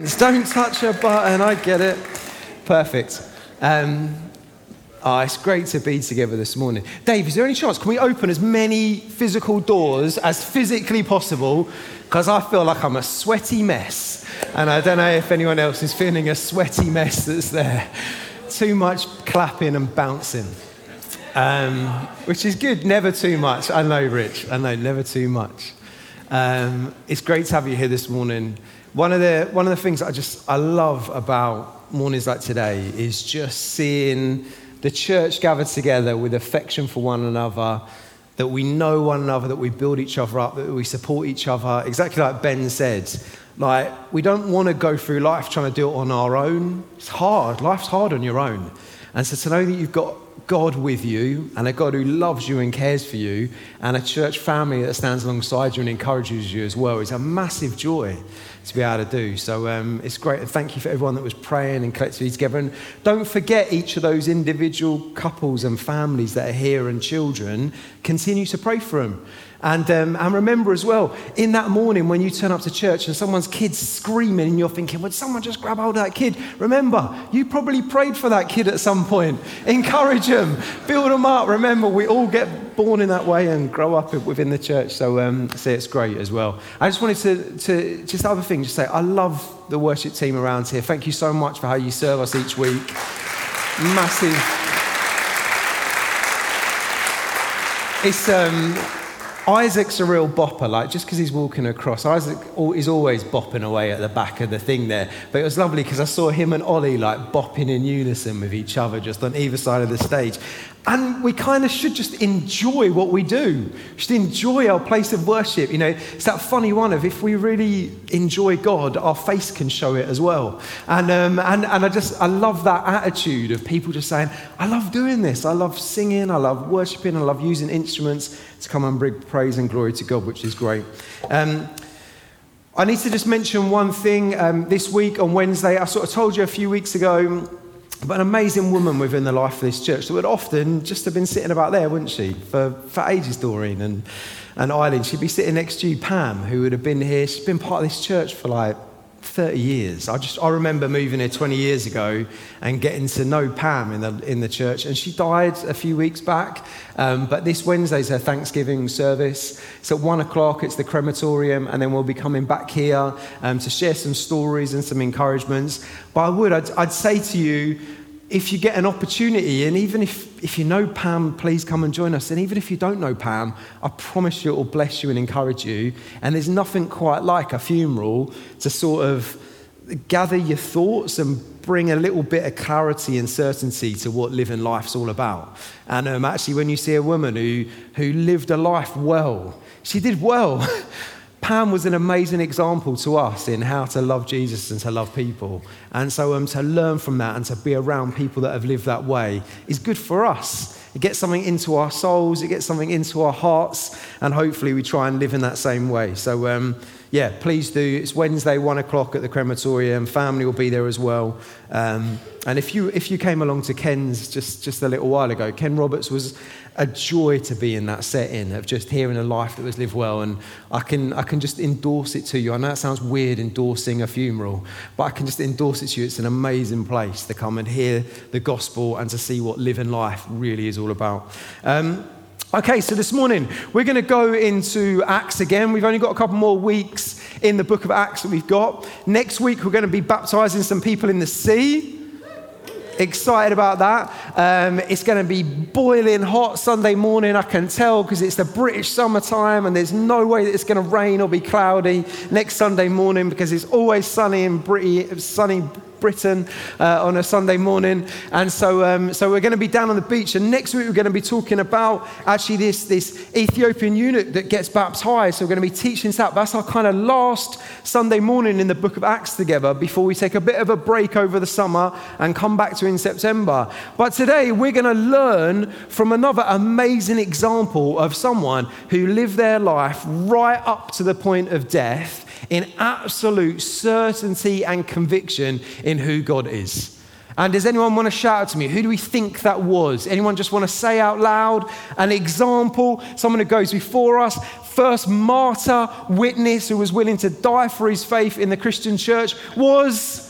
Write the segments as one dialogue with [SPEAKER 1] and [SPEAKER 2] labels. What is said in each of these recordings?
[SPEAKER 1] Don't touch a button, I get it. Perfect. Um, oh, it's great to be together this morning. Dave, is there any chance? Can we open as many physical doors as physically possible? Because I feel like I'm a sweaty mess. And I don't know if anyone else is feeling a sweaty mess that's there. Too much clapping and bouncing. Um, which is good, never too much. I know, Rich. I know, never too much. Um, it's great to have you here this morning. One of the, one of the things I just I love about mornings like today is just seeing the church gathered together with affection for one another, that we know one another, that we build each other up, that we support each other. Exactly like Ben said, like we don't want to go through life trying to do it on our own. It's hard. Life's hard on your own. And so to know that you've got God with you and a God who loves you and cares for you and a church family that stands alongside you and encourages you as well is a massive joy to be able to do. So um, it's great. And thank you for everyone that was praying and collectively together. And don't forget each of those individual couples and families that are here and children. Continue to pray for them. And, um, and remember as well, in that morning when you turn up to church and someone's kid's screaming and you're thinking, would someone just grab hold of that kid? Remember, you probably prayed for that kid at some point. Encourage them, build them up. Remember, we all get born in that way and grow up within the church. So, um, so it's great as well. I just wanted to, to just other thing, just say, I love the worship team around here. Thank you so much for how you serve us each week. Massive. It's, um, Isaac's a real bopper, like just because he's walking across. Isaac is always bopping away at the back of the thing there. But it was lovely because I saw him and Ollie like bopping in unison with each other just on either side of the stage. And we kind of should just enjoy what we do. We should enjoy our place of worship. You know, it's that funny one of if we really enjoy God, our face can show it as well. And, um, and, and I just, I love that attitude of people just saying, I love doing this. I love singing. I love worshiping. I love using instruments to come and bring praise and glory to God, which is great. Um, I need to just mention one thing. Um, this week on Wednesday, I sort of told you a few weeks ago but an amazing woman within the life of this church that would often just have been sitting about there, wouldn't she? For, for ages, Doreen and, and Eileen. She'd be sitting next to you, Pam, who would have been here. She's been part of this church for like 30 years. I just I remember moving here 20 years ago and getting to know Pam in the in the church, and she died a few weeks back. Um, but this Wednesday's her Thanksgiving service. It's at one o'clock. It's the crematorium, and then we'll be coming back here um, to share some stories and some encouragements. But I would I'd, I'd say to you if you get an opportunity, and even if, if you know Pam, please come and join us. And even if you don't know Pam, I promise you it will bless you and encourage you. And there's nothing quite like a funeral to sort of gather your thoughts and bring a little bit of clarity and certainty to what living life's all about. And um, actually, when you see a woman who, who lived a life well, she did well. Pam was an amazing example to us in how to love Jesus and to love people. And so um, to learn from that and to be around people that have lived that way is good for us. It gets something into our souls, it gets something into our hearts, and hopefully we try and live in that same way. So, um, yeah, please do. It's Wednesday, one o'clock at the crematorium. Family will be there as well. Um, and if you, if you came along to Ken's just, just a little while ago, Ken Roberts was a joy to be in that setting of just hearing a life that was lived well. And I can, I can just endorse it to you. I know it sounds weird endorsing a funeral, but I can just endorse it to you. It's an amazing place to come and hear the gospel and to see what living life really is all about. Um, Okay, so this morning we're going to go into Acts again. We've only got a couple more weeks in the book of Acts that we've got. Next week we're going to be baptizing some people in the sea. Excited about that. Um, it's going to be boiling hot Sunday morning, I can tell, because it's the British summertime and there's no way that it's going to rain or be cloudy next Sunday morning because it's always sunny in Britain, sunny Britain uh, on a Sunday morning. And so, um, so we're going to be down on the beach. And next week, we're going to be talking about actually this, this Ethiopian eunuch that gets baptized. So we're going to be teaching that. That's our kind of last Sunday morning in the book of Acts together before we take a bit of a break over the summer and come back to in September. But today, we're going to learn from another amazing example of someone who lived their life right up to the point of death in absolute certainty and conviction in who God is. And does anyone want to shout out to me? Who do we think that was? Anyone just want to say out loud an example? Someone who goes before us, first martyr witness who was willing to die for his faith in the Christian church was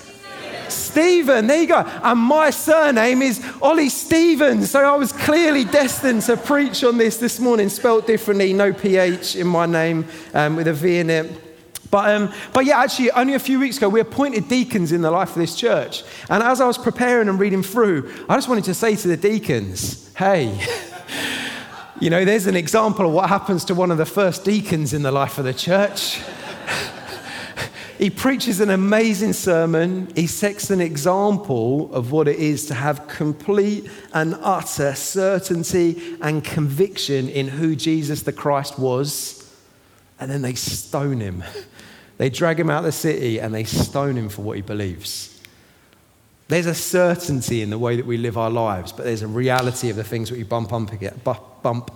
[SPEAKER 1] Stephen, there you go. And my surname is Oli Stevens. So I was clearly destined to preach on this this morning, spelt differently, no PH in my name um, with a V in it. But, um, but yeah, actually, only a few weeks ago, we appointed deacons in the life of this church. And as I was preparing and reading through, I just wanted to say to the deacons, hey, you know, there's an example of what happens to one of the first deacons in the life of the church. He preaches an amazing sermon. He sets an example of what it is to have complete and utter certainty and conviction in who Jesus the Christ was. And then they stone him. They drag him out of the city and they stone him for what he believes. There's a certainty in the way that we live our lives, but there's a reality of the things that we bump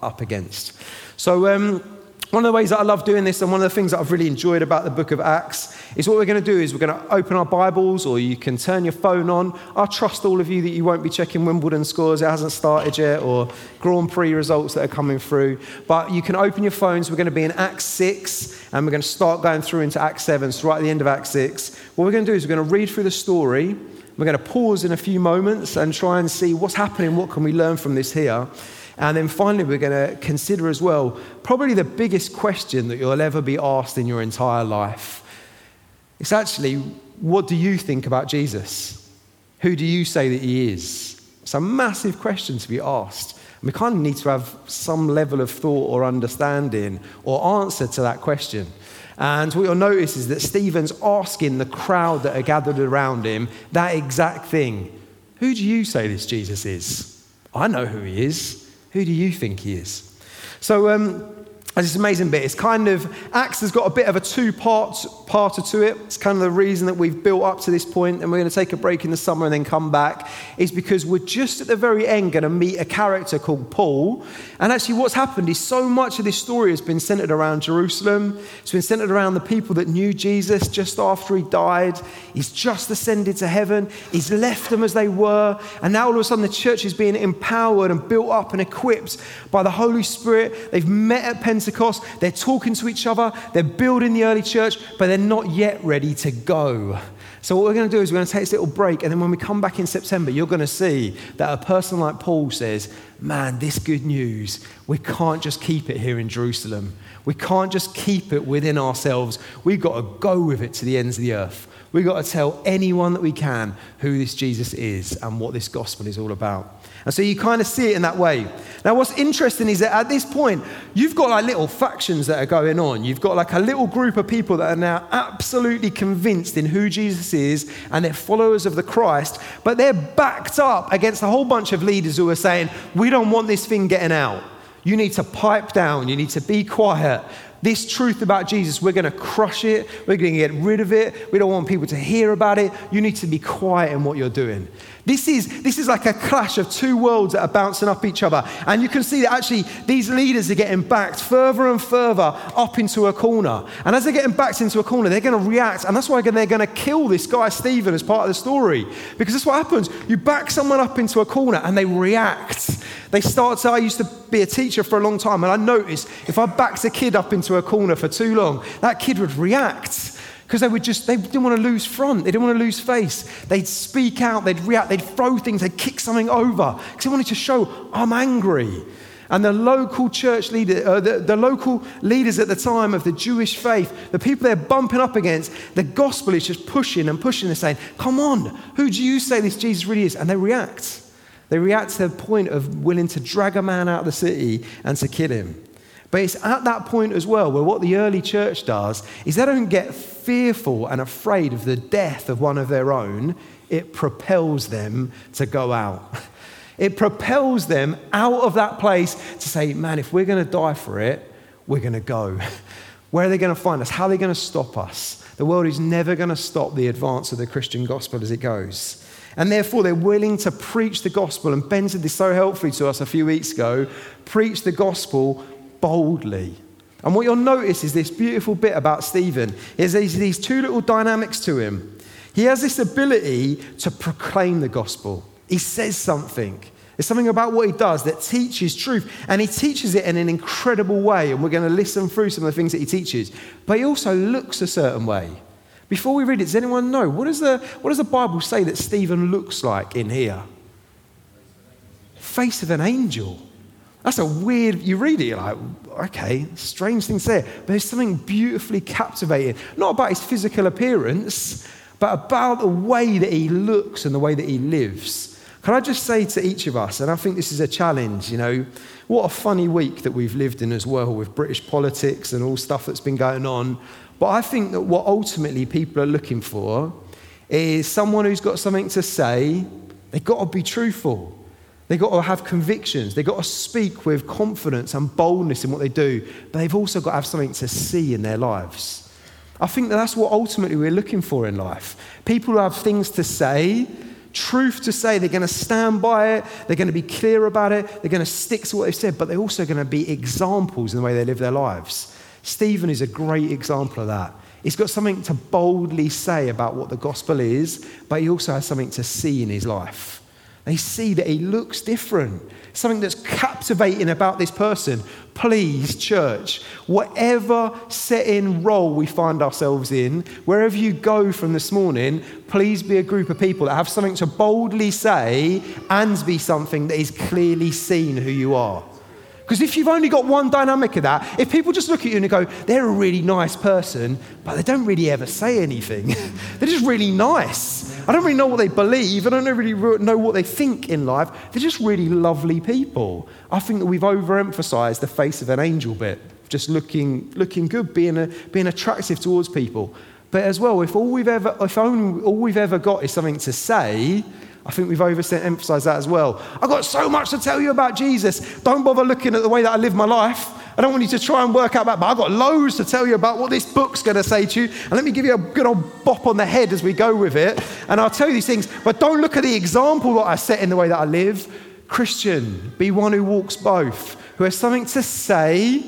[SPEAKER 1] up against. So, um, one of the ways that I love doing this, and one of the things that I've really enjoyed about the book of Acts, is what we're going to do is we're going to open our Bibles, or you can turn your phone on. I trust all of you that you won't be checking Wimbledon scores, it hasn't started yet, or Grand Prix results that are coming through. But you can open your phones. We're going to be in Acts 6, and we're going to start going through into Acts 7, so right at the end of Acts 6. What we're going to do is we're going to read through the story. We're going to pause in a few moments and try and see what's happening, what can we learn from this here. And then finally, we're going to consider as well probably the biggest question that you'll ever be asked in your entire life. It's actually, what do you think about Jesus? Who do you say that he is? It's a massive question to be asked. And we kind of need to have some level of thought or understanding or answer to that question. And what you'll notice is that Stephen's asking the crowd that are gathered around him that exact thing. Who do you say this Jesus is? I know who he is. Who do you think he is? So, um, there's this amazing bit. It's kind of, Acts has got a bit of a two part parter to it. It's kind of the reason that we've built up to this point, and we're going to take a break in the summer and then come back, is because we're just at the very end going to meet a character called Paul. And actually, what's happened is so much of this story has been centered around Jerusalem. It's been centered around the people that knew Jesus just after he died. He's just ascended to heaven. He's left them as they were. And now all of a sudden, the church is being empowered and built up and equipped by the Holy Spirit. They've met at Pentecost Pentecost, they're talking to each other, they're building the early church, but they're not yet ready to go. So, what we're going to do is we're going to take this little break, and then when we come back in September, you're going to see that a person like Paul says, Man, this good news, we can't just keep it here in Jerusalem. We can't just keep it within ourselves. We've got to go with it to the ends of the earth. We've got to tell anyone that we can who this Jesus is and what this gospel is all about. And so you kind of see it in that way. Now, what's interesting is that at this point, you've got like little factions that are going on. You've got like a little group of people that are now absolutely convinced in who Jesus is and they're followers of the Christ, but they're backed up against a whole bunch of leaders who are saying, We don't want this thing getting out. You need to pipe down. You need to be quiet. This truth about Jesus, we're going to crush it. We're going to get rid of it. We don't want people to hear about it. You need to be quiet in what you're doing. This is, this is like a clash of two worlds that are bouncing up each other. And you can see that actually these leaders are getting backed further and further up into a corner. And as they're getting backed into a corner, they're going to react. And that's why they're going to kill this guy, Stephen, as part of the story. Because that's what happens. You back someone up into a corner and they react. They start to, I used to be a teacher for a long time, and I noticed if I backed a kid up into a corner for too long, that kid would react because they would just they didn't want to lose front. They didn't want to lose face. They'd speak out they'd react they'd throw things they'd kick something over. Because they wanted to show i'm angry. And the local church leader uh, the, the local leaders at the time of the jewish faith the people they're bumping up against the gospel is just pushing and pushing and saying come on who do you say this jesus really is? And they react. They react to the point of willing to drag a man out of the city and to kill him. But it's at that point as well where what the early church does is they don't get fearful and afraid of the death of one of their own, it propels them to go out. It propels them out of that place to say, man, if we're going to die for it, we're going to go. Where are they going to find us? How are they going to stop us? The world is never going to stop the advance of the Christian gospel as it goes. And therefore, they're willing to preach the gospel. And Ben said this so helpfully to us a few weeks ago preach the gospel boldly. And what you'll notice is this beautiful bit about Stephen is these two little dynamics to him. He has this ability to proclaim the gospel. He says something, There's something about what he does that teaches truth, and he teaches it in an incredible way. And we're going to listen through some of the things that he teaches. But he also looks a certain way. Before we read it, does anyone know what does the, what does the Bible say that Stephen looks like in here? Face of an angel. That's a weird, you read it, you're like, okay, strange thing to say. But there's something beautifully captivating, not about his physical appearance, but about the way that he looks and the way that he lives. Can I just say to each of us, and I think this is a challenge, you know, what a funny week that we've lived in as well with British politics and all stuff that's been going on. But I think that what ultimately people are looking for is someone who's got something to say. They've got to be truthful. They've got to have convictions. They've got to speak with confidence and boldness in what they do. But they've also got to have something to see in their lives. I think that that's what ultimately we're looking for in life. People who have things to say, truth to say. They're going to stand by it. They're going to be clear about it. They're going to stick to what they've said, but they're also going to be examples in the way they live their lives. Stephen is a great example of that. He's got something to boldly say about what the gospel is, but he also has something to see in his life. They see that he looks different. Something that's captivating about this person. Please, church, whatever setting role we find ourselves in, wherever you go from this morning, please be a group of people that have something to boldly say and be something that is clearly seen who you are. Because if you've only got one dynamic of that, if people just look at you and go, they're a really nice person, but they don't really ever say anything, they're just really nice. I don't really know what they believe, I don't really know what they think in life. They're just really lovely people. I think that we've overemphasized the face of an angel bit, just looking, looking good, being, a, being attractive towards people. But as well, if all we've ever, if only all we've ever got is something to say, I think we've overemphasized that as well. I've got so much to tell you about Jesus. Don't bother looking at the way that I live my life. I don't want you to try and work out that, but I've got loads to tell you about what this book's going to say to you. And let me give you a good old bop on the head as we go with it. And I'll tell you these things, but don't look at the example that I set in the way that I live. Christian, be one who walks both, who has something to say,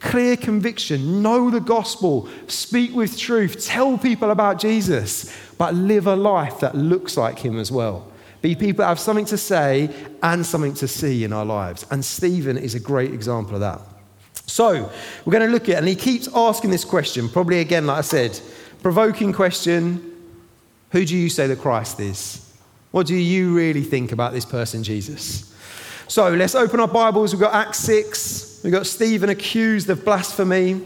[SPEAKER 1] clear conviction, know the gospel, speak with truth, tell people about Jesus, but live a life that looks like him as well. Be people that have something to say and something to see in our lives. And Stephen is a great example of that. So, we're going to look at, and he keeps asking this question, probably again, like I said, provoking question Who do you say the Christ is? What do you really think about this person, Jesus? So, let's open our Bibles. We've got Acts 6, we've got Stephen accused of blasphemy,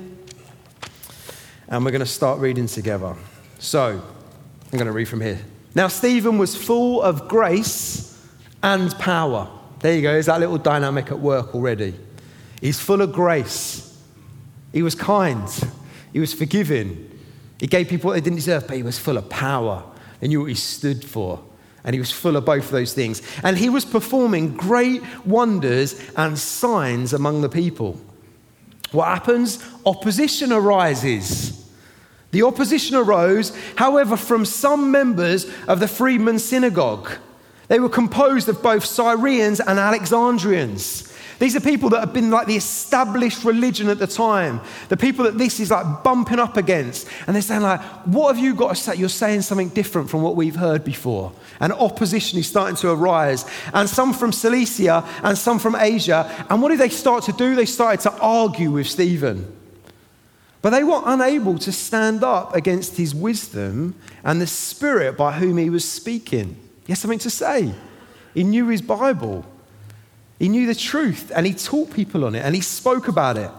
[SPEAKER 1] and we're going to start reading together. So, I'm going to read from here. Now, Stephen was full of grace and power. There you go, there's that little dynamic at work already. He's full of grace. He was kind. He was forgiving. He gave people what they didn't deserve, but he was full of power. They knew what he stood for. And he was full of both of those things. And he was performing great wonders and signs among the people. What happens? Opposition arises. The opposition arose, however, from some members of the Freedmen's Synagogue. They were composed of both Syrians and Alexandrians. These are people that have been like the established religion at the time, the people that this is like bumping up against. And they're saying, like, what have you got to say? You're saying something different from what we've heard before. And opposition is starting to arise. And some from Cilicia and some from Asia. And what did they start to do? They started to argue with Stephen. But they were unable to stand up against his wisdom and the spirit by whom he was speaking. He had something to say. He knew his Bible, he knew the truth, and he taught people on it, and he spoke about it.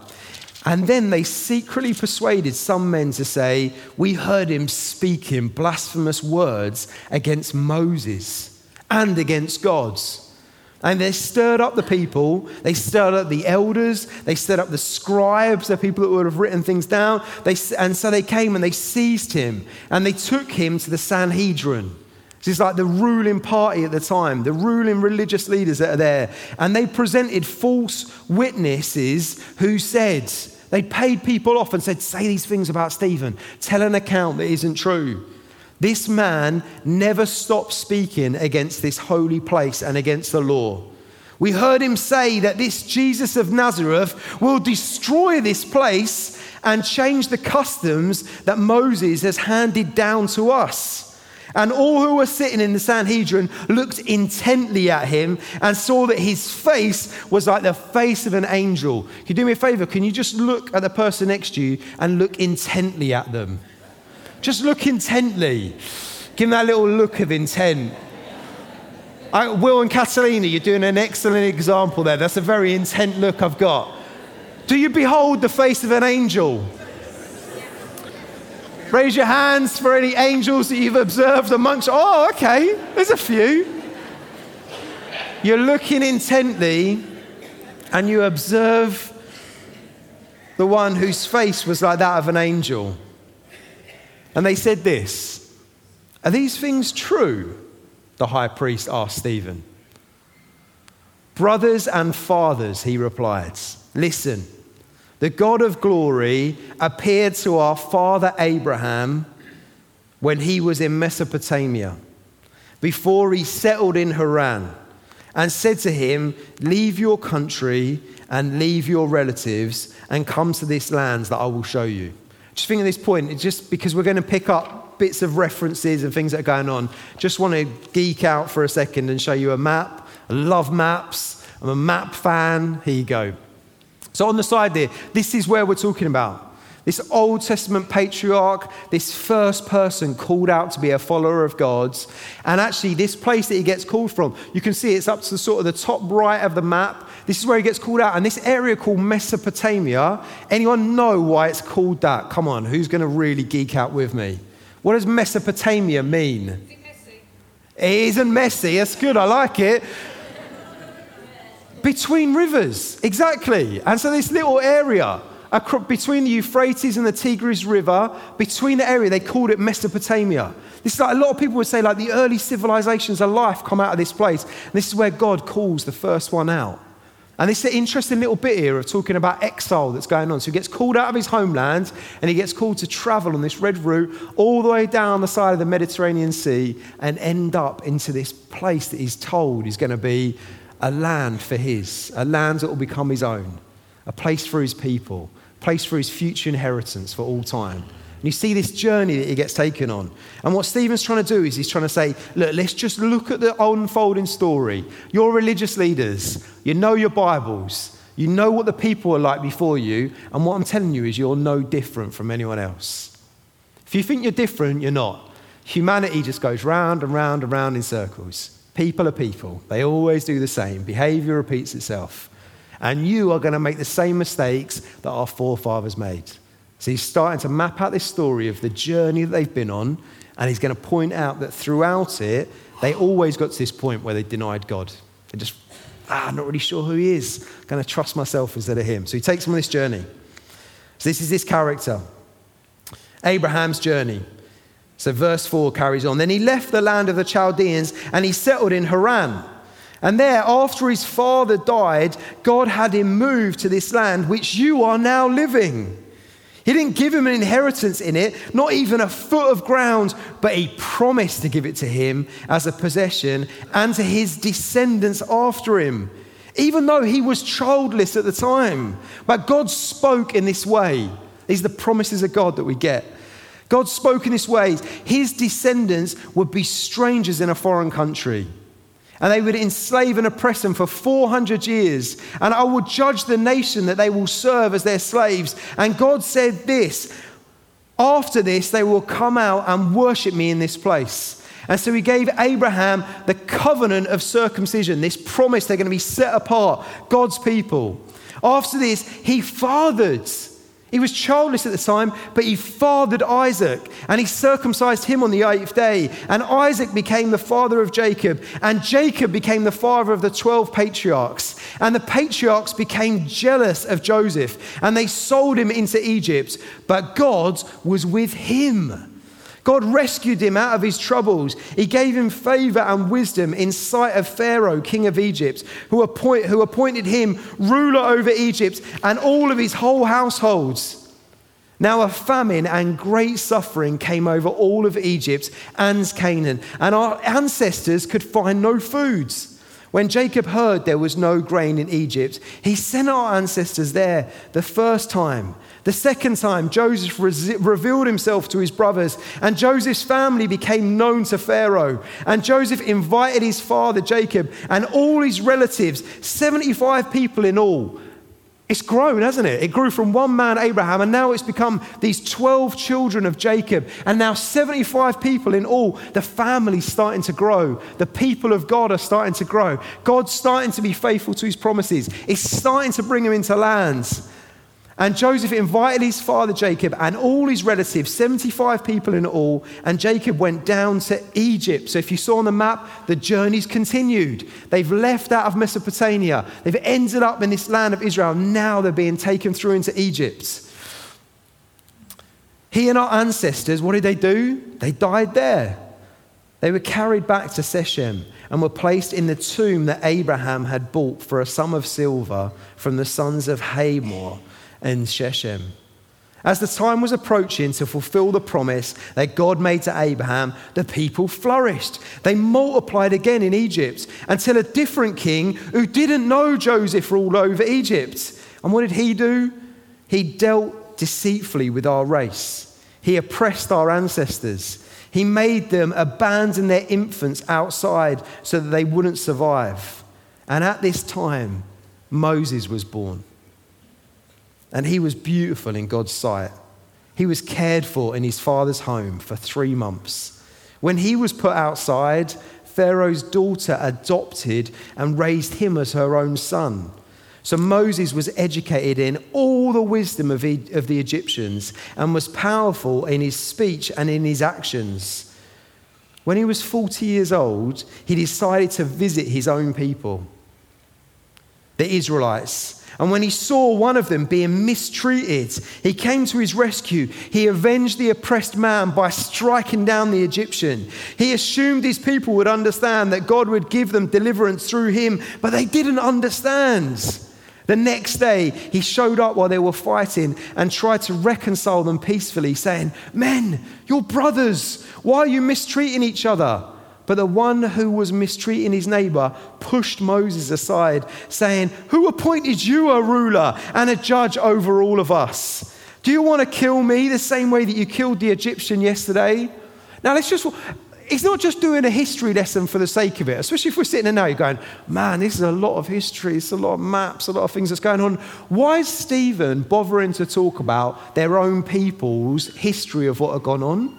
[SPEAKER 1] And then they secretly persuaded some men to say, We heard him speaking blasphemous words against Moses and against God's. And they stirred up the people. They stirred up the elders. They stirred up the scribes, the people that would have written things down. They, and so they came and they seized him and they took him to the Sanhedrin. Is like the ruling party at the time, the ruling religious leaders that are there. And they presented false witnesses who said, they paid people off and said, Say these things about Stephen. Tell an account that isn't true. This man never stopped speaking against this holy place and against the law. We heard him say that this Jesus of Nazareth will destroy this place and change the customs that Moses has handed down to us. And all who were sitting in the Sanhedrin looked intently at him and saw that his face was like the face of an angel. Can you do me a favor? Can you just look at the person next to you and look intently at them? Just look intently. Give them that little look of intent. I, Will and Catalina, you're doing an excellent example there. That's a very intent look I've got. Do you behold the face of an angel? Raise your hands for any angels that you've observed amongst. Oh, okay, there's a few. You're looking intently and you observe the one whose face was like that of an angel. And they said this Are these things true? The high priest asked Stephen. Brothers and fathers, he replied, listen. The God of glory appeared to our father Abraham when he was in Mesopotamia, before he settled in Haran, and said to him, Leave your country and leave your relatives and come to this land that I will show you. Just think at this point, it's just because we're going to pick up bits of references and things that are going on, just want to geek out for a second and show you a map. I love maps. I'm a map fan. Here you go. So, on the side there, this is where we're talking about. This Old Testament patriarch, this first person called out to be a follower of God's. And actually, this place that he gets called from, you can see it's up to the sort of the top right of the map. This is where he gets called out. And this area called Mesopotamia, anyone know why it's called that? Come on, who's going to really geek out with me? What does Mesopotamia mean? It isn't messy. That's good. I like it. Between rivers, exactly. And so this little area between the Euphrates and the Tigris River, between the area, they called it Mesopotamia. This is like a lot of people would say, like the early civilizations of life come out of this place. And this is where God calls the first one out. And this is an interesting little bit here of talking about exile that's going on. So he gets called out of his homeland and he gets called to travel on this red route all the way down the side of the Mediterranean Sea and end up into this place that he's told is going to be a land for his, a land that will become his own, a place for his people, a place for his future inheritance for all time. And you see this journey that he gets taken on. And what Stephen's trying to do is he's trying to say, look, let's just look at the unfolding story. You're religious leaders, you know your Bibles, you know what the people are like before you, and what I'm telling you is you're no different from anyone else. If you think you're different, you're not. Humanity just goes round and round and round in circles. People are people, they always do the same. Behavior repeats itself. And you are going to make the same mistakes that our forefathers made. So he's starting to map out this story of the journey that they've been on, and he's going to point out that throughout it, they always got to this point where they denied God. They just, ah, I'm not really sure who he is. I'm going to trust myself instead of him. So he takes them on this journey. So this is this character Abraham's journey. So, verse 4 carries on. Then he left the land of the Chaldeans and he settled in Haran. And there, after his father died, God had him move to this land which you are now living. He didn't give him an inheritance in it, not even a foot of ground, but he promised to give it to him as a possession and to his descendants after him, even though he was childless at the time. But God spoke in this way. These are the promises of God that we get. God spoke in this way his descendants would be strangers in a foreign country. And they would enslave and oppress them for 400 years. And I will judge the nation that they will serve as their slaves. And God said this After this, they will come out and worship me in this place. And so he gave Abraham the covenant of circumcision, this promise they're going to be set apart, God's people. After this, he fathered he was childless at the time, but he fathered Isaac and he circumcised him on the eighth day. And Isaac became the father of Jacob, and Jacob became the father of the 12 patriarchs. And the patriarchs became jealous of Joseph and they sold him into Egypt, but God was with him. God rescued him out of his troubles. He gave him favor and wisdom in sight of Pharaoh, king of Egypt, who, appoint, who appointed him ruler over Egypt and all of his whole households. Now, a famine and great suffering came over all of Egypt and Canaan, and our ancestors could find no foods. When Jacob heard there was no grain in Egypt, he sent our ancestors there the first time. The second time, Joseph re- revealed himself to his brothers, and Joseph's family became known to Pharaoh. And Joseph invited his father Jacob and all his relatives, 75 people in all, it's grown, hasn't it? It grew from one man, Abraham, and now it's become these 12 children of Jacob, and now 75 people in all. The family's starting to grow. The people of God are starting to grow. God's starting to be faithful to his promises. It's starting to bring them into lands. And Joseph invited his father Jacob and all his relatives, 75 people in all, and Jacob went down to Egypt. So if you saw on the map, the journey's continued. They've left out of Mesopotamia, they've ended up in this land of Israel. Now they're being taken through into Egypt. He and our ancestors, what did they do? They died there. They were carried back to Shechem and were placed in the tomb that Abraham had bought for a sum of silver from the sons of Hamor and Shechem. As the time was approaching to fulfill the promise that God made to Abraham, the people flourished. They multiplied again in Egypt until a different king who didn't know Joseph ruled over Egypt. And what did he do? He dealt deceitfully with our race, he oppressed our ancestors. He made them abandon their infants outside so that they wouldn't survive. And at this time, Moses was born. And he was beautiful in God's sight. He was cared for in his father's home for three months. When he was put outside, Pharaoh's daughter adopted and raised him as her own son. So Moses was educated in all the wisdom of, the Egyptians and was powerful in his speech and in his actions. When he was 40 years old, he decided to visit his own people, the Israelites and when he saw one of them being mistreated, he came to his rescue. He avenged the oppressed man by striking down the Egyptian. He assumed his people would understand that God would give them deliverance through him, but they didn't understand. The next day, he showed up while they were fighting and tried to reconcile them peacefully, saying, Men, you're brothers. Why are you mistreating each other? But the one who was mistreating his neighbor pushed Moses aside, saying, Who appointed you a ruler and a judge over all of us? Do you want to kill me the same way that you killed the Egyptian yesterday? Now, let's just. He's not just doing a history lesson for the sake of it, especially if we're sitting there now, you're going, man, this is a lot of history, it's a lot of maps, a lot of things that's going on. Why is Stephen bothering to talk about their own people's history of what had gone on?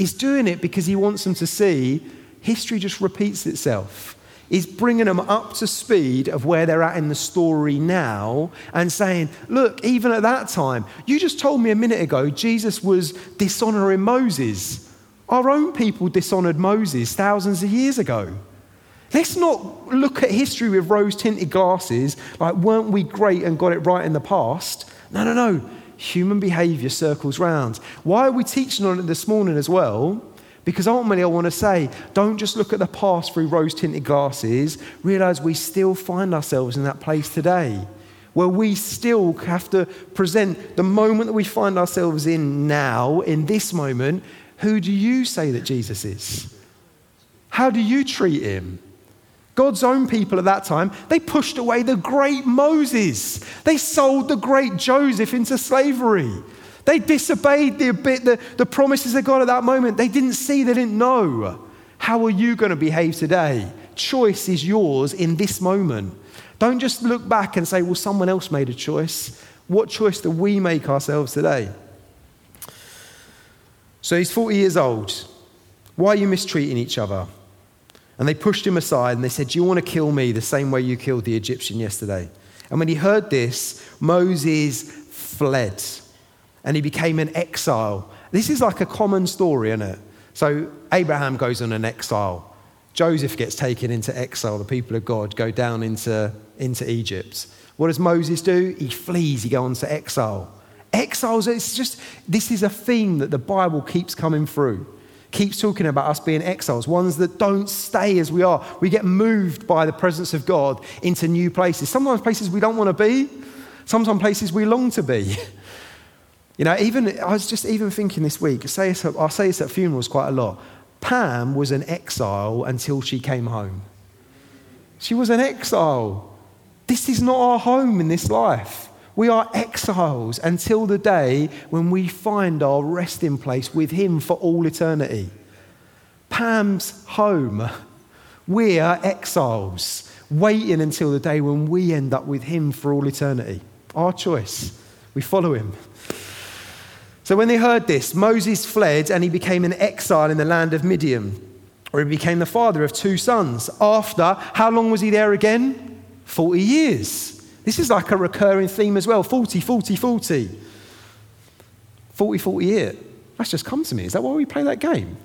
[SPEAKER 1] He's doing it because he wants them to see history just repeats itself. He's bringing them up to speed of where they're at in the story now and saying, Look, even at that time, you just told me a minute ago Jesus was dishonoring Moses. Our own people dishonored Moses thousands of years ago. Let's not look at history with rose tinted glasses like, weren't we great and got it right in the past? No, no, no human behavior circles round. Why are we teaching on it this morning as well? Because ultimately, I want to say, don't just look at the past through rose tinted glasses. Realize we still find ourselves in that place today where we still have to present the moment that we find ourselves in now, in this moment. Who do you say that Jesus is? How do you treat him? God's own people at that time, they pushed away the great Moses. They sold the great Joseph into slavery. They disobeyed the, the, the promises of God at that moment. They didn't see, they didn't know. How are you going to behave today? Choice is yours in this moment. Don't just look back and say, well, someone else made a choice. What choice do we make ourselves today? So he's 40 years old. Why are you mistreating each other? And they pushed him aside and they said, Do you want to kill me the same way you killed the Egyptian yesterday? And when he heard this, Moses fled and he became an exile. This is like a common story, isn't it? So Abraham goes on an exile. Joseph gets taken into exile. The people of God go down into, into Egypt. What does Moses do? He flees, he goes into exile. Exiles, it's just, this is a theme that the Bible keeps coming through keeps talking about us being exiles, ones that don't stay as we are. We get moved by the presence of God into new places. Sometimes places we don't want to be, sometimes places we long to be. You know, even I was just even thinking this week, say I say this at funerals quite a lot. Pam was an exile until she came home. She was an exile. This is not our home in this life. We are exiles until the day when we find our resting place with Him for all eternity. Pam's home. We are exiles, waiting until the day when we end up with Him for all eternity. Our choice. We follow Him. So when they heard this, Moses fled and he became an exile in the land of Midian, where he became the father of two sons. After, how long was he there again? 40 years. This is like a recurring theme as well 40, 40, 40. 40, 48. That's just come to me. Is that why we play that game?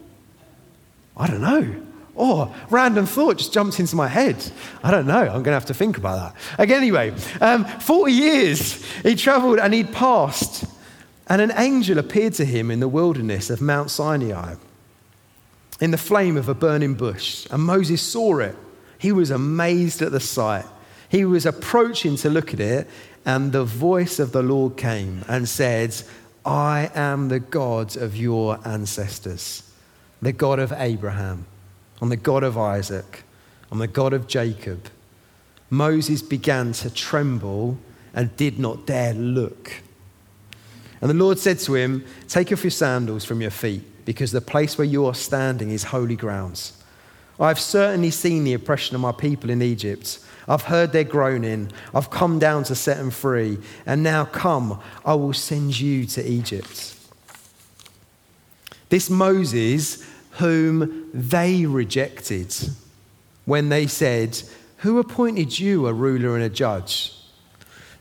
[SPEAKER 1] I don't know. Oh, random thought just jumped into my head. I don't know. I'm going to have to think about that. Like, anyway, um, 40 years he traveled and he'd passed, and an angel appeared to him in the wilderness of Mount Sinai in the flame of a burning bush. And Moses saw it. He was amazed at the sight. He was approaching to look at it, and the voice of the Lord came and said, I am the God of your ancestors, the God of Abraham, and the God of Isaac, and the God of Jacob. Moses began to tremble and did not dare look. And the Lord said to him, Take off your sandals from your feet, because the place where you are standing is holy grounds. I've certainly seen the oppression of my people in Egypt I've heard their groaning. I've come down to set them free. And now come, I will send you to Egypt. This Moses, whom they rejected when they said, Who appointed you a ruler and a judge?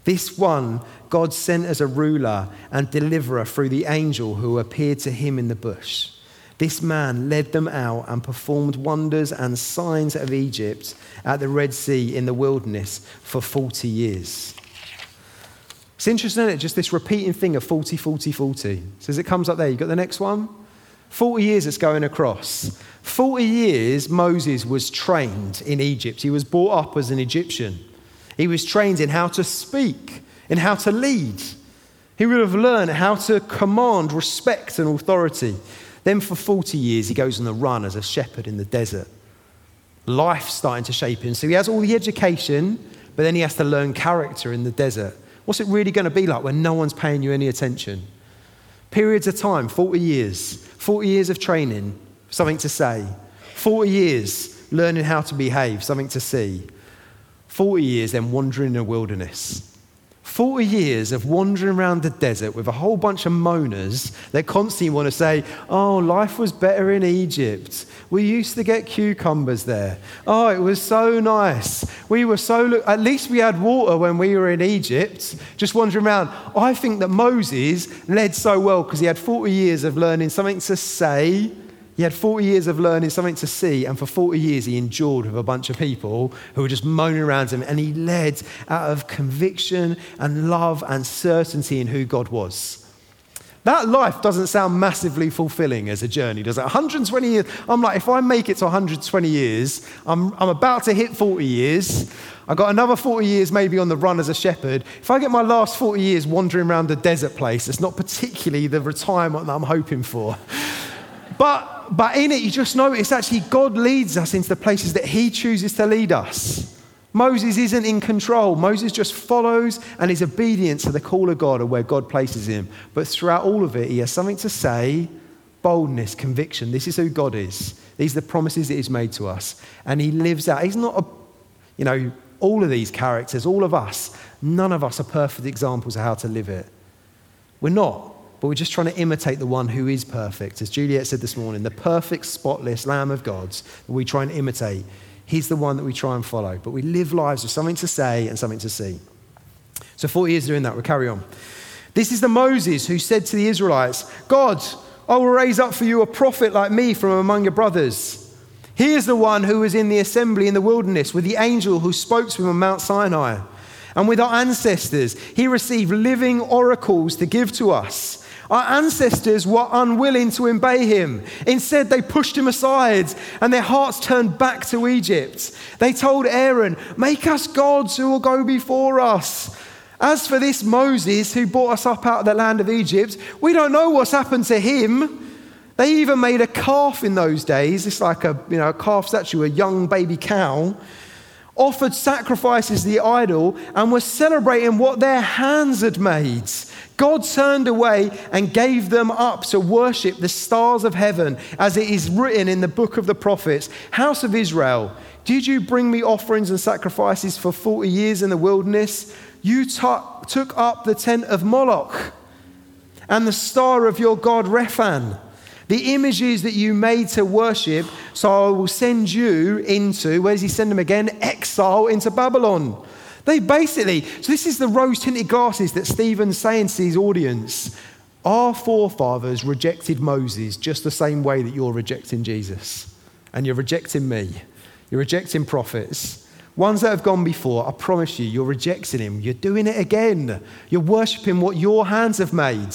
[SPEAKER 1] This one God sent as a ruler and deliverer through the angel who appeared to him in the bush. This man led them out and performed wonders and signs of Egypt at the Red Sea in the wilderness for 40 years. It's interesting, isn't it? Just this repeating thing of 40, 40, 40. So as it comes up there, you got the next one? 40 years it's going across. 40 years Moses was trained in Egypt. He was brought up as an Egyptian. He was trained in how to speak, in how to lead. He would have learned how to command respect and authority. Then for 40 years, he goes on the run as a shepherd in the desert. Life starting to shape him. So he has all the education, but then he has to learn character in the desert. What's it really going to be like when no one's paying you any attention? Periods of time, 40 years, 40 years of training, something to say. 40 years learning how to behave, something to see. 40 years then wandering in the wilderness 40 years of wandering around the desert with a whole bunch of moaners that constantly want to say, Oh, life was better in Egypt. We used to get cucumbers there. Oh, it was so nice. We were so, at least we had water when we were in Egypt, just wandering around. I think that Moses led so well because he had 40 years of learning something to say he had 40 years of learning something to see, and for 40 years he endured with a bunch of people who were just moaning around him, and he led out of conviction and love and certainty in who God was. That life doesn't sound massively fulfilling as a journey, does it? 120 years, I'm like, if I make it to 120 years, I'm, I'm about to hit 40 years. I've got another 40 years maybe on the run as a shepherd. If I get my last 40 years wandering around a desert place, it's not particularly the retirement that I'm hoping for. But but in it, you just notice actually God leads us into the places that He chooses to lead us. Moses isn't in control. Moses just follows and is obedient to the call of God or where God places him. But throughout all of it, he has something to say boldness, conviction. This is who God is. These are the promises that He's made to us. And He lives out. He's not a, you know, all of these characters, all of us, none of us are perfect examples of how to live it. We're not but we're just trying to imitate the one who is perfect. As Juliet said this morning, the perfect, spotless Lamb of God that we try and imitate. He's the one that we try and follow. But we live lives with something to say and something to see. So, 40 years doing that, we'll carry on. This is the Moses who said to the Israelites, God, I will raise up for you a prophet like me from among your brothers. He is the one who was in the assembly in the wilderness with the angel who spoke to him on Mount Sinai. And with our ancestors, he received living oracles to give to us. Our ancestors were unwilling to obey him. Instead, they pushed him aside and their hearts turned back to Egypt. They told Aaron, Make us gods who will go before us. As for this Moses who brought us up out of the land of Egypt, we don't know what's happened to him. They even made a calf in those days. It's like a, you know, a calf statue, a young baby cow. offered sacrifices to the idol, and were celebrating what their hands had made. God turned away and gave them up to worship the stars of heaven, as it is written in the book of the prophets House of Israel, did you bring me offerings and sacrifices for 40 years in the wilderness? You t- took up the tent of Moloch and the star of your God Rephan, the images that you made to worship. So I will send you into, where does he send them again? Exile into Babylon. They basically, so this is the rose tinted glasses that Stephen's saying to his audience. Our forefathers rejected Moses just the same way that you're rejecting Jesus. And you're rejecting me. You're rejecting prophets. Ones that have gone before, I promise you, you're rejecting him. You're doing it again. You're worshipping what your hands have made.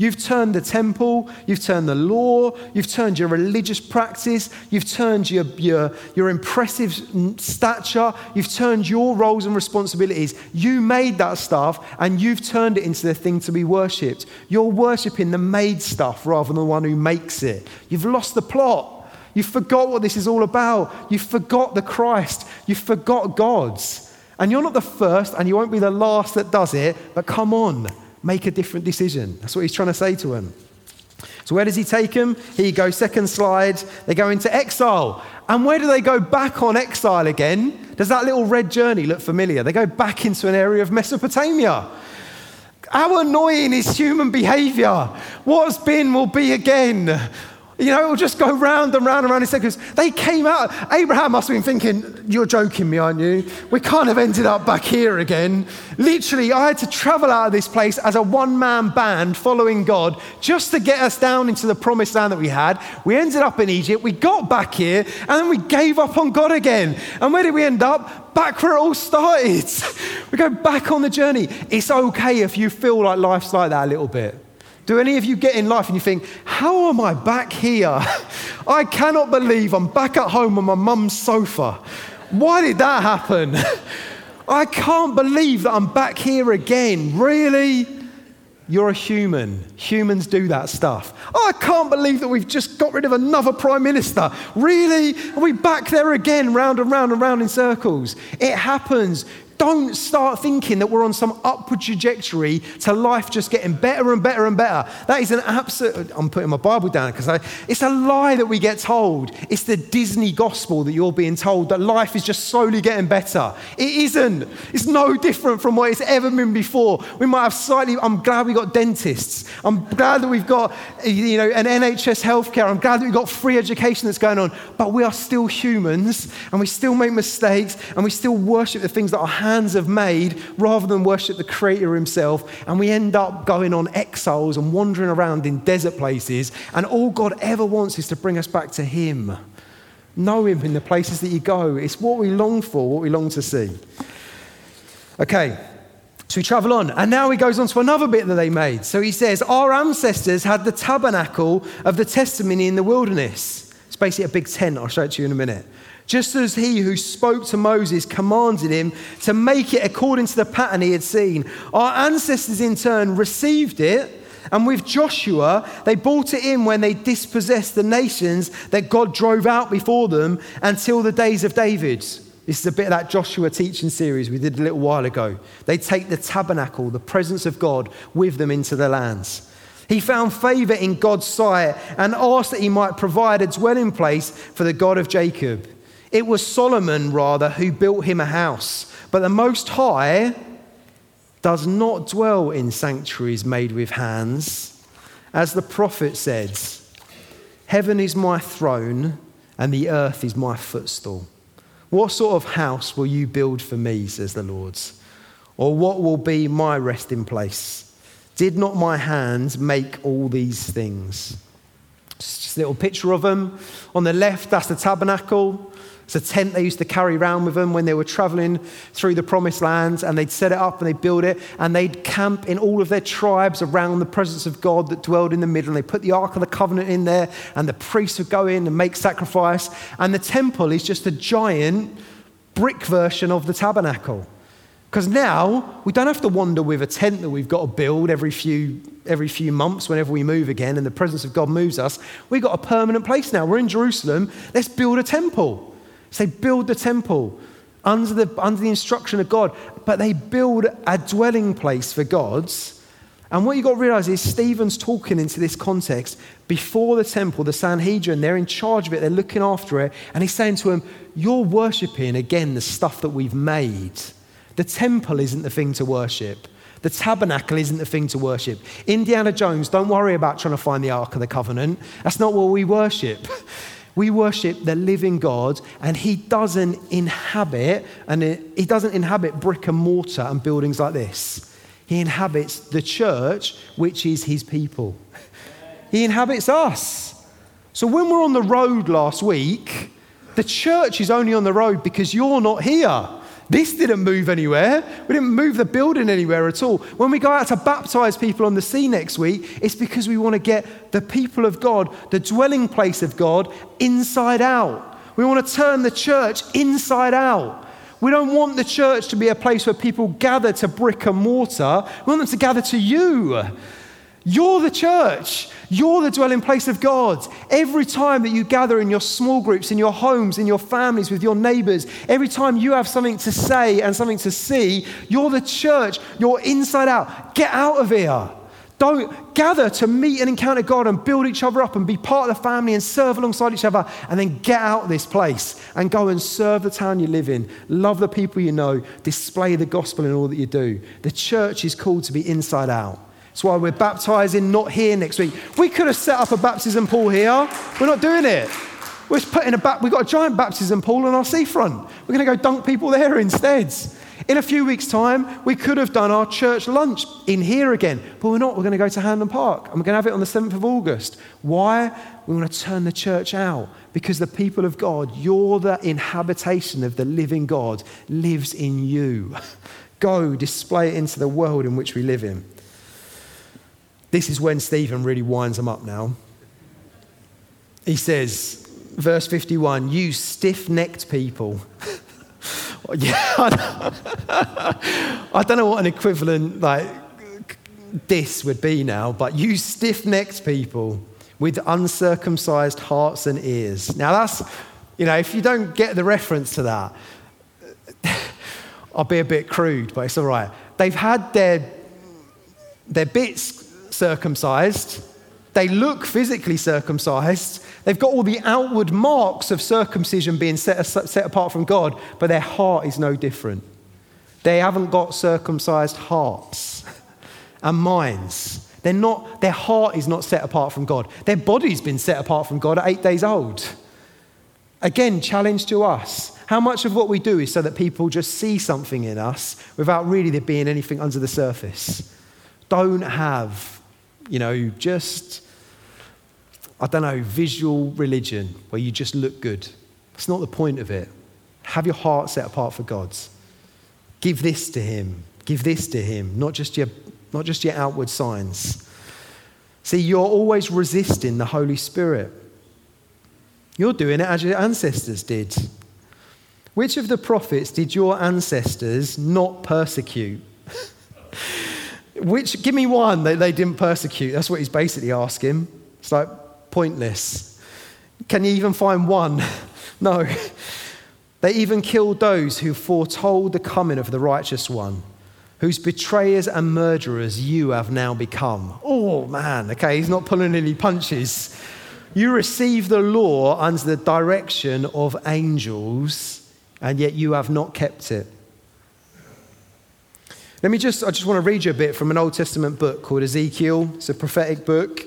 [SPEAKER 1] You've turned the temple, you've turned the law, you've turned your religious practice, you've turned your, your, your impressive stature, you've turned your roles and responsibilities. You made that stuff and you've turned it into the thing to be worshipped. You're worshipping the made stuff rather than the one who makes it. You've lost the plot. You forgot what this is all about. You forgot the Christ. You forgot God's. And you're not the first and you won't be the last that does it, but come on. Make a different decision. That's what he's trying to say to them. So, where does he take them? Here you go, second slide. They go into exile. And where do they go back on exile again? Does that little red journey look familiar? They go back into an area of Mesopotamia. How annoying is human behavior? What's been will be again. You know, it'll just go round and round and round in circles. They came out. Abraham must have been thinking, You're joking me, aren't you? We kind of ended up back here again. Literally, I had to travel out of this place as a one man band following God just to get us down into the promised land that we had. We ended up in Egypt. We got back here and then we gave up on God again. And where did we end up? Back where it all started. we go back on the journey. It's okay if you feel like life's like that a little bit. Do any of you get in life and you think, how am I back here? I cannot believe I'm back at home on my mum's sofa. Why did that happen? I can't believe that I'm back here again. Really? You're a human. Humans do that stuff. Oh, I can't believe that we've just got rid of another prime minister. Really? Are we back there again, round and round and round in circles? It happens. Don't start thinking that we're on some upward trajectory to life just getting better and better and better. That is an absolute, I'm putting my Bible down because it's a lie that we get told. It's the Disney gospel that you're being told that life is just slowly getting better. It isn't. It's no different from what it's ever been before. We might have slightly, I'm glad we got dentists. I'm glad that we've got, you know, an NHS healthcare. I'm glad that we've got free education that's going on. But we are still humans and we still make mistakes and we still worship the things that are hands have made rather than worship the Creator Himself. And we end up going on exiles and wandering around in desert places. And all God ever wants is to bring us back to Him. Know Him in the places that you go. It's what we long for, what we long to see. Okay, so we travel on, and now he goes on to another bit that they made. So he says, Our ancestors had the tabernacle of the testimony in the wilderness. It's basically a big tent. I'll show it to you in a minute just as he who spoke to Moses commanded him to make it according to the pattern he had seen. Our ancestors, in turn, received it. And with Joshua, they brought it in when they dispossessed the nations that God drove out before them until the days of David. This is a bit of that Joshua teaching series we did a little while ago. They take the tabernacle, the presence of God, with them into the lands. He found favor in God's sight and asked that he might provide a dwelling place for the God of Jacob. It was Solomon, rather, who built him a house. But the Most High does not dwell in sanctuaries made with hands. As the prophet says, Heaven is my throne and the earth is my footstool. What sort of house will you build for me, says the Lord? Or what will be my resting place? Did not my hands make all these things? Just a little picture of them. On the left, that's the tabernacle. It's a tent they used to carry around with them when they were traveling through the promised lands, and they'd set it up and they'd build it, and they'd camp in all of their tribes around the presence of God that dwelled in the middle. And they put the Ark of the Covenant in there, and the priests would go in and make sacrifice. And the temple is just a giant brick version of the tabernacle. Because now we don't have to wander with a tent that we've got to build every few, every few months whenever we move again and the presence of God moves us. We've got a permanent place now. We're in Jerusalem. Let's build a temple. So they build the temple. under the, under the instruction of God, but they build a dwelling place for God's. And what you've got to realize is Stephen's talking into this context before the temple, the Sanhedrin, they're in charge of it, they're looking after it. And he's saying to them, You're worshipping again the stuff that we've made. The temple isn't the thing to worship. The tabernacle isn't the thing to worship. Indiana Jones, don't worry about trying to find the Ark of the Covenant. That's not what we worship. We worship the living God, and He doesn't inhabit, and He doesn't inhabit brick and mortar and buildings like this. He inhabits the church, which is His people. He inhabits us. So when we're on the road last week, the church is only on the road because you're not here. This didn't move anywhere. We didn't move the building anywhere at all. When we go out to baptize people on the sea next week, it's because we want to get the people of God, the dwelling place of God, inside out. We want to turn the church inside out. We don't want the church to be a place where people gather to brick and mortar. We want them to gather to you. You're the church. You're the dwelling place of God. Every time that you gather in your small groups, in your homes, in your families, with your neighbors, every time you have something to say and something to see, you're the church. You're inside out. Get out of here. Don't gather to meet and encounter God and build each other up and be part of the family and serve alongside each other and then get out of this place and go and serve the town you live in. Love the people you know. Display the gospel in all that you do. The church is called to be inside out. That's why we're baptizing not here next week. We could have set up a baptism pool here. We're not doing it. We're putting a ba- we've got a giant baptism pool on our seafront. We're going to go dunk people there instead. In a few weeks' time, we could have done our church lunch in here again, but we're not. We're going to go to Hanlon Park and we're going to have it on the 7th of August. Why? We want to turn the church out because the people of God, you're the inhabitation of the living God, lives in you. Go display it into the world in which we live in. This is when Stephen really winds them up now. He says, verse 51, you stiff necked people. yeah, I don't know what an equivalent like this would be now, but you stiff necked people with uncircumcised hearts and ears. Now, that's, you know, if you don't get the reference to that, I'll be a bit crude, but it's all right. They've had their, their bits circumcised. They look physically circumcised. They've got all the outward marks of circumcision being set, set apart from God, but their heart is no different. They haven't got circumcised hearts and minds. They're not, their heart is not set apart from God. Their body's been set apart from God at eight days old. Again, challenge to us. How much of what we do is so that people just see something in us without really there being anything under the surface? Don't have you know, just, I don't know, visual religion where you just look good. That's not the point of it. Have your heart set apart for God's. Give this to Him. Give this to Him, not just your, not just your outward signs. See, you're always resisting the Holy Spirit. You're doing it as your ancestors did. Which of the prophets did your ancestors not persecute? Which, give me one that they didn't persecute. That's what he's basically asking. It's like pointless. Can you even find one? no. They even killed those who foretold the coming of the righteous one, whose betrayers and murderers you have now become. Oh, man. Okay, he's not pulling any punches. You receive the law under the direction of angels, and yet you have not kept it. Let me just, I just want to read you a bit from an Old Testament book called Ezekiel. It's a prophetic book,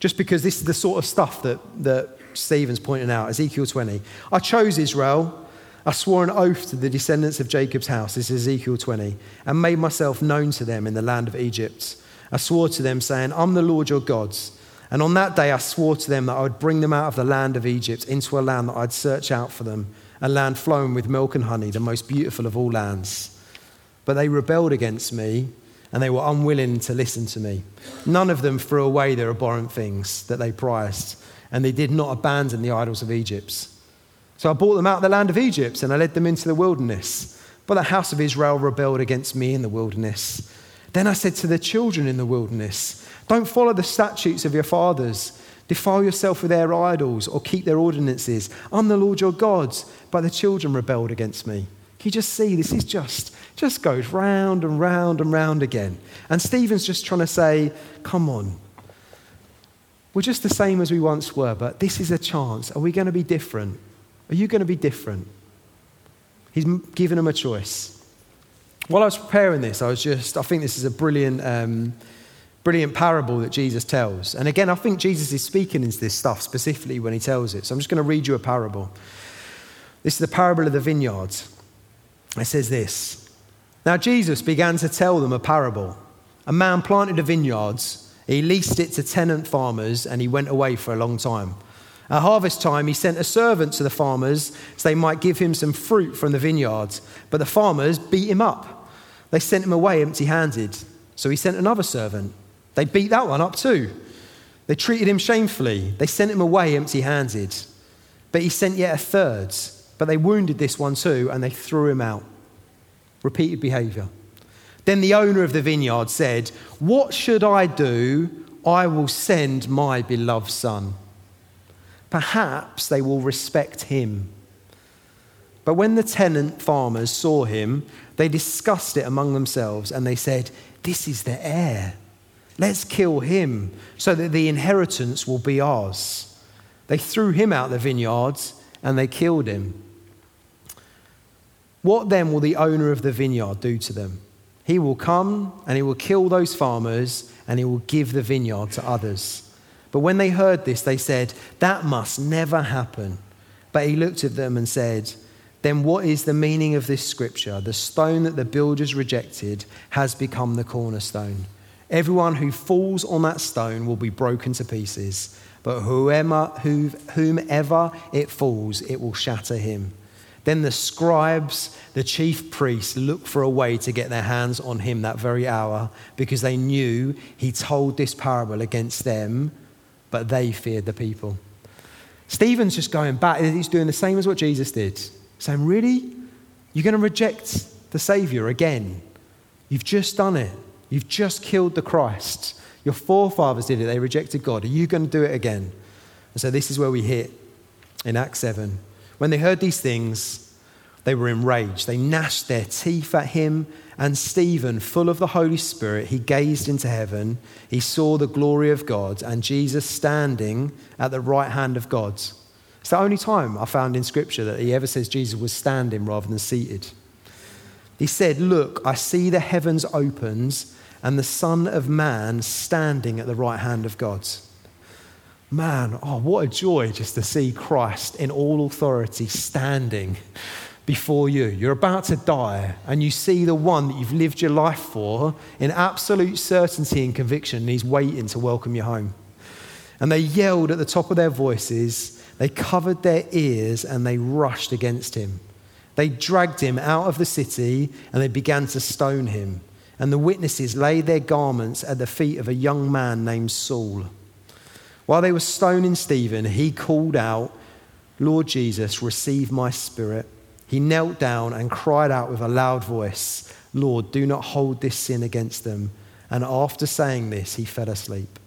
[SPEAKER 1] just because this is the sort of stuff that, that Stephen's pointing out. Ezekiel 20. I chose Israel. I swore an oath to the descendants of Jacob's house. This is Ezekiel 20. And made myself known to them in the land of Egypt. I swore to them, saying, I'm the Lord your gods. And on that day I swore to them that I would bring them out of the land of Egypt into a land that I'd search out for them, a land flowing with milk and honey, the most beautiful of all lands. But they rebelled against me and they were unwilling to listen to me. None of them threw away their abhorrent things that they prized, and they did not abandon the idols of Egypt. So I brought them out of the land of Egypt and I led them into the wilderness. But the house of Israel rebelled against me in the wilderness. Then I said to the children in the wilderness, Don't follow the statutes of your fathers defile yourself with their idols, or keep their ordinances. I'm the Lord your God, but the children rebelled against me. Can you just see this is just just goes round and round and round again. And Stephen's just trying to say, come on. We're just the same as we once were, but this is a chance. Are we going to be different? Are you going to be different? He's given them a choice. While I was preparing this, I was just, I think this is a brilliant, um, brilliant parable that Jesus tells. And again, I think Jesus is speaking into this stuff specifically when he tells it. So I'm just going to read you a parable. This is the parable of the vineyards. It says this Now Jesus began to tell them a parable. A man planted a vineyard, he leased it to tenant farmers, and he went away for a long time. At harvest time, he sent a servant to the farmers so they might give him some fruit from the vineyard. But the farmers beat him up. They sent him away empty handed. So he sent another servant. They beat that one up too. They treated him shamefully. They sent him away empty handed. But he sent yet a third. But they wounded this one too and they threw him out. Repeated behavior. Then the owner of the vineyard said, What should I do? I will send my beloved son perhaps they will respect him. But when the tenant farmers saw him, they discussed it among themselves and they said, This is the heir. Let's kill him so that the inheritance will be ours. They threw him out the vineyards and they killed him. What then will the owner of the vineyard do to them? He will come and he will kill those farmers and he will give the vineyard to others. But when they heard this, they said, That must never happen. But he looked at them and said, Then what is the meaning of this scripture? The stone that the builders rejected has become the cornerstone. Everyone who falls on that stone will be broken to pieces, but whomever it falls, it will shatter him. Then the scribes, the chief priests, looked for a way to get their hands on him that very hour because they knew he told this parable against them but they feared the people. Stephen's just going back. He's doing the same as what Jesus did, saying, Really? You're going to reject the Savior again? You've just done it. You've just killed the Christ. Your forefathers did it. They rejected God. Are you going to do it again? And so this is where we hit in Acts 7. When they heard these things, they were enraged. They gnashed their teeth at him and Stephen, full of the Holy Spirit, he gazed into heaven. He saw the glory of God and Jesus standing at the right hand of God. It's the only time I found in Scripture that he ever says Jesus was standing rather than seated. He said, Look, I see the heavens opened and the Son of Man standing at the right hand of God. Man, oh, what a joy just to see Christ in all authority standing before you. You're about to die, and you see the one that you've lived your life for in absolute certainty and conviction, and he's waiting to welcome you home. And they yelled at the top of their voices, they covered their ears, and they rushed against him. They dragged him out of the city, and they began to stone him. And the witnesses laid their garments at the feet of a young man named Saul. While they were stoning Stephen, he called out, Lord Jesus, receive my spirit. He knelt down and cried out with a loud voice, Lord, do not hold this sin against them. And after saying this, he fell asleep.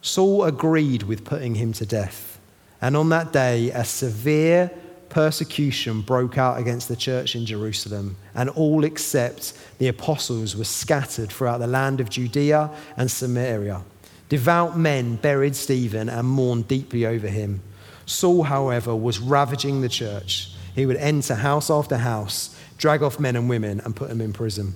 [SPEAKER 1] Saul agreed with putting him to death. And on that day, a severe persecution broke out against the church in Jerusalem, and all except the apostles were scattered throughout the land of Judea and Samaria. Devout men buried Stephen and mourned deeply over him. Saul, however, was ravaging the church he would enter house after house, drag off men and women, and put them in prison.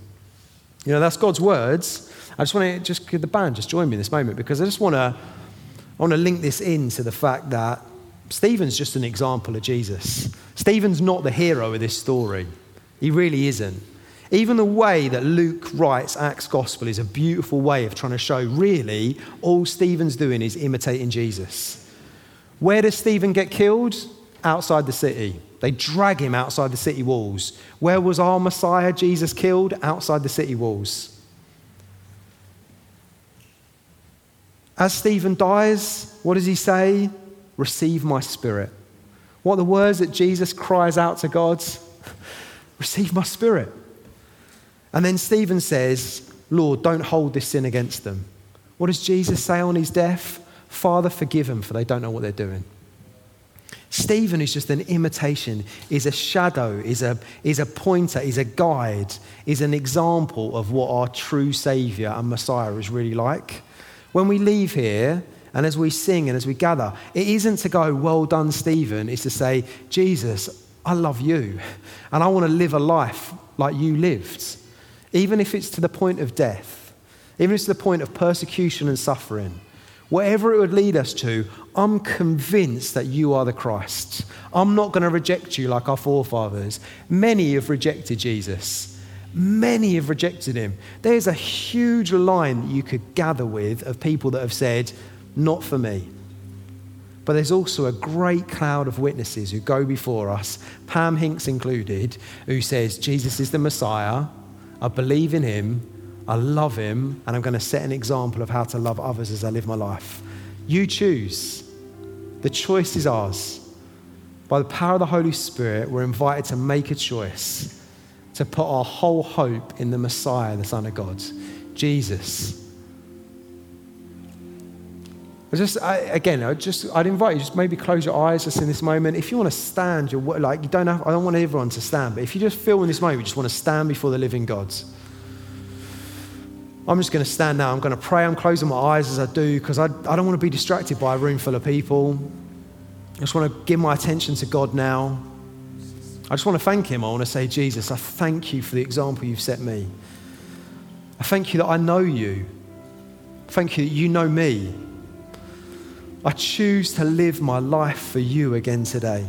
[SPEAKER 1] You know, that's God's words. I just want to just give the band just join me in this moment because I just want to I want to link this in to the fact that Stephen's just an example of Jesus. Stephen's not the hero of this story. He really isn't. Even the way that Luke writes Acts Gospel is a beautiful way of trying to show really all Stephen's doing is imitating Jesus. Where does Stephen get killed? Outside the city. They drag him outside the city walls. Where was our Messiah, Jesus, killed? Outside the city walls. As Stephen dies, what does he say? Receive my spirit. What are the words that Jesus cries out to God? Receive my spirit. And then Stephen says, Lord, don't hold this sin against them. What does Jesus say on his death? Father, forgive them, for they don't know what they're doing. Stephen is just an imitation, is a shadow, is a, is a pointer, is a guide, is an example of what our true Saviour and Messiah is really like. When we leave here, and as we sing and as we gather, it isn't to go, well done, Stephen. It's to say, Jesus, I love you. And I want to live a life like you lived. Even if it's to the point of death, even if it's to the point of persecution and suffering, whatever it would lead us to, I'm convinced that you are the Christ. I'm not going to reject you like our forefathers. Many have rejected Jesus. Many have rejected him. There's a huge line that you could gather with of people that have said, Not for me. But there's also a great cloud of witnesses who go before us, Pam Hinks included, who says, Jesus is the Messiah. I believe in him. I love him. And I'm going to set an example of how to love others as I live my life. You choose. The choice is ours. By the power of the Holy Spirit, we're invited to make a choice to put our whole hope in the Messiah, the Son of God, Jesus. I just I, again, I just I'd invite you just maybe close your eyes just in this moment. If you want to stand, you're like you don't have. I don't want everyone to stand, but if you just feel in this moment, you just want to stand before the living God. I'm just going to stand now. I'm going to pray. I'm closing my eyes as I do because I, I don't want to be distracted by a room full of people. I just want to give my attention to God now. I just want to thank Him. I want to say, Jesus, I thank you for the example you've set me. I thank you that I know you. Thank you that you know me. I choose to live my life for you again today.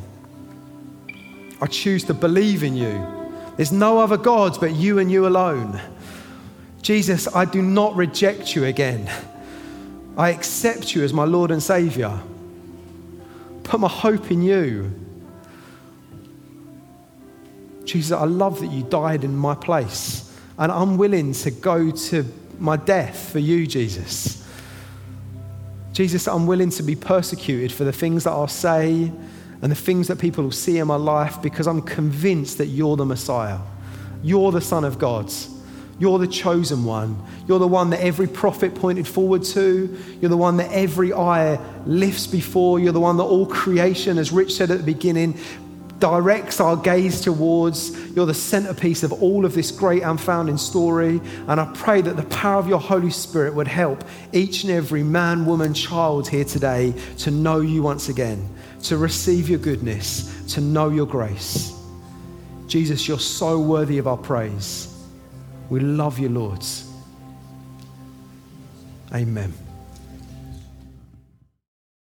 [SPEAKER 1] I choose to believe in you. There's no other gods but you and you alone. Jesus, I do not reject you again. I accept you as my Lord and Savior. Put my hope in you. Jesus, I love that you died in my place. And I'm willing to go to my death for you, Jesus. Jesus, I'm willing to be persecuted for the things that I'll say and the things that people will see in my life because I'm convinced that you're the Messiah. You're the Son of God. You're the chosen one. You're the one that every prophet pointed forward to. You're the one that every eye lifts before. You're the one that all creation, as Rich said at the beginning, directs our gaze towards. You're the centerpiece of all of this great unfounding story. And I pray that the power of your Holy Spirit would help each and every man, woman, child here today to know you once again, to receive your goodness, to know your grace. Jesus, you're so worthy of our praise. We love you, Lord. Amen.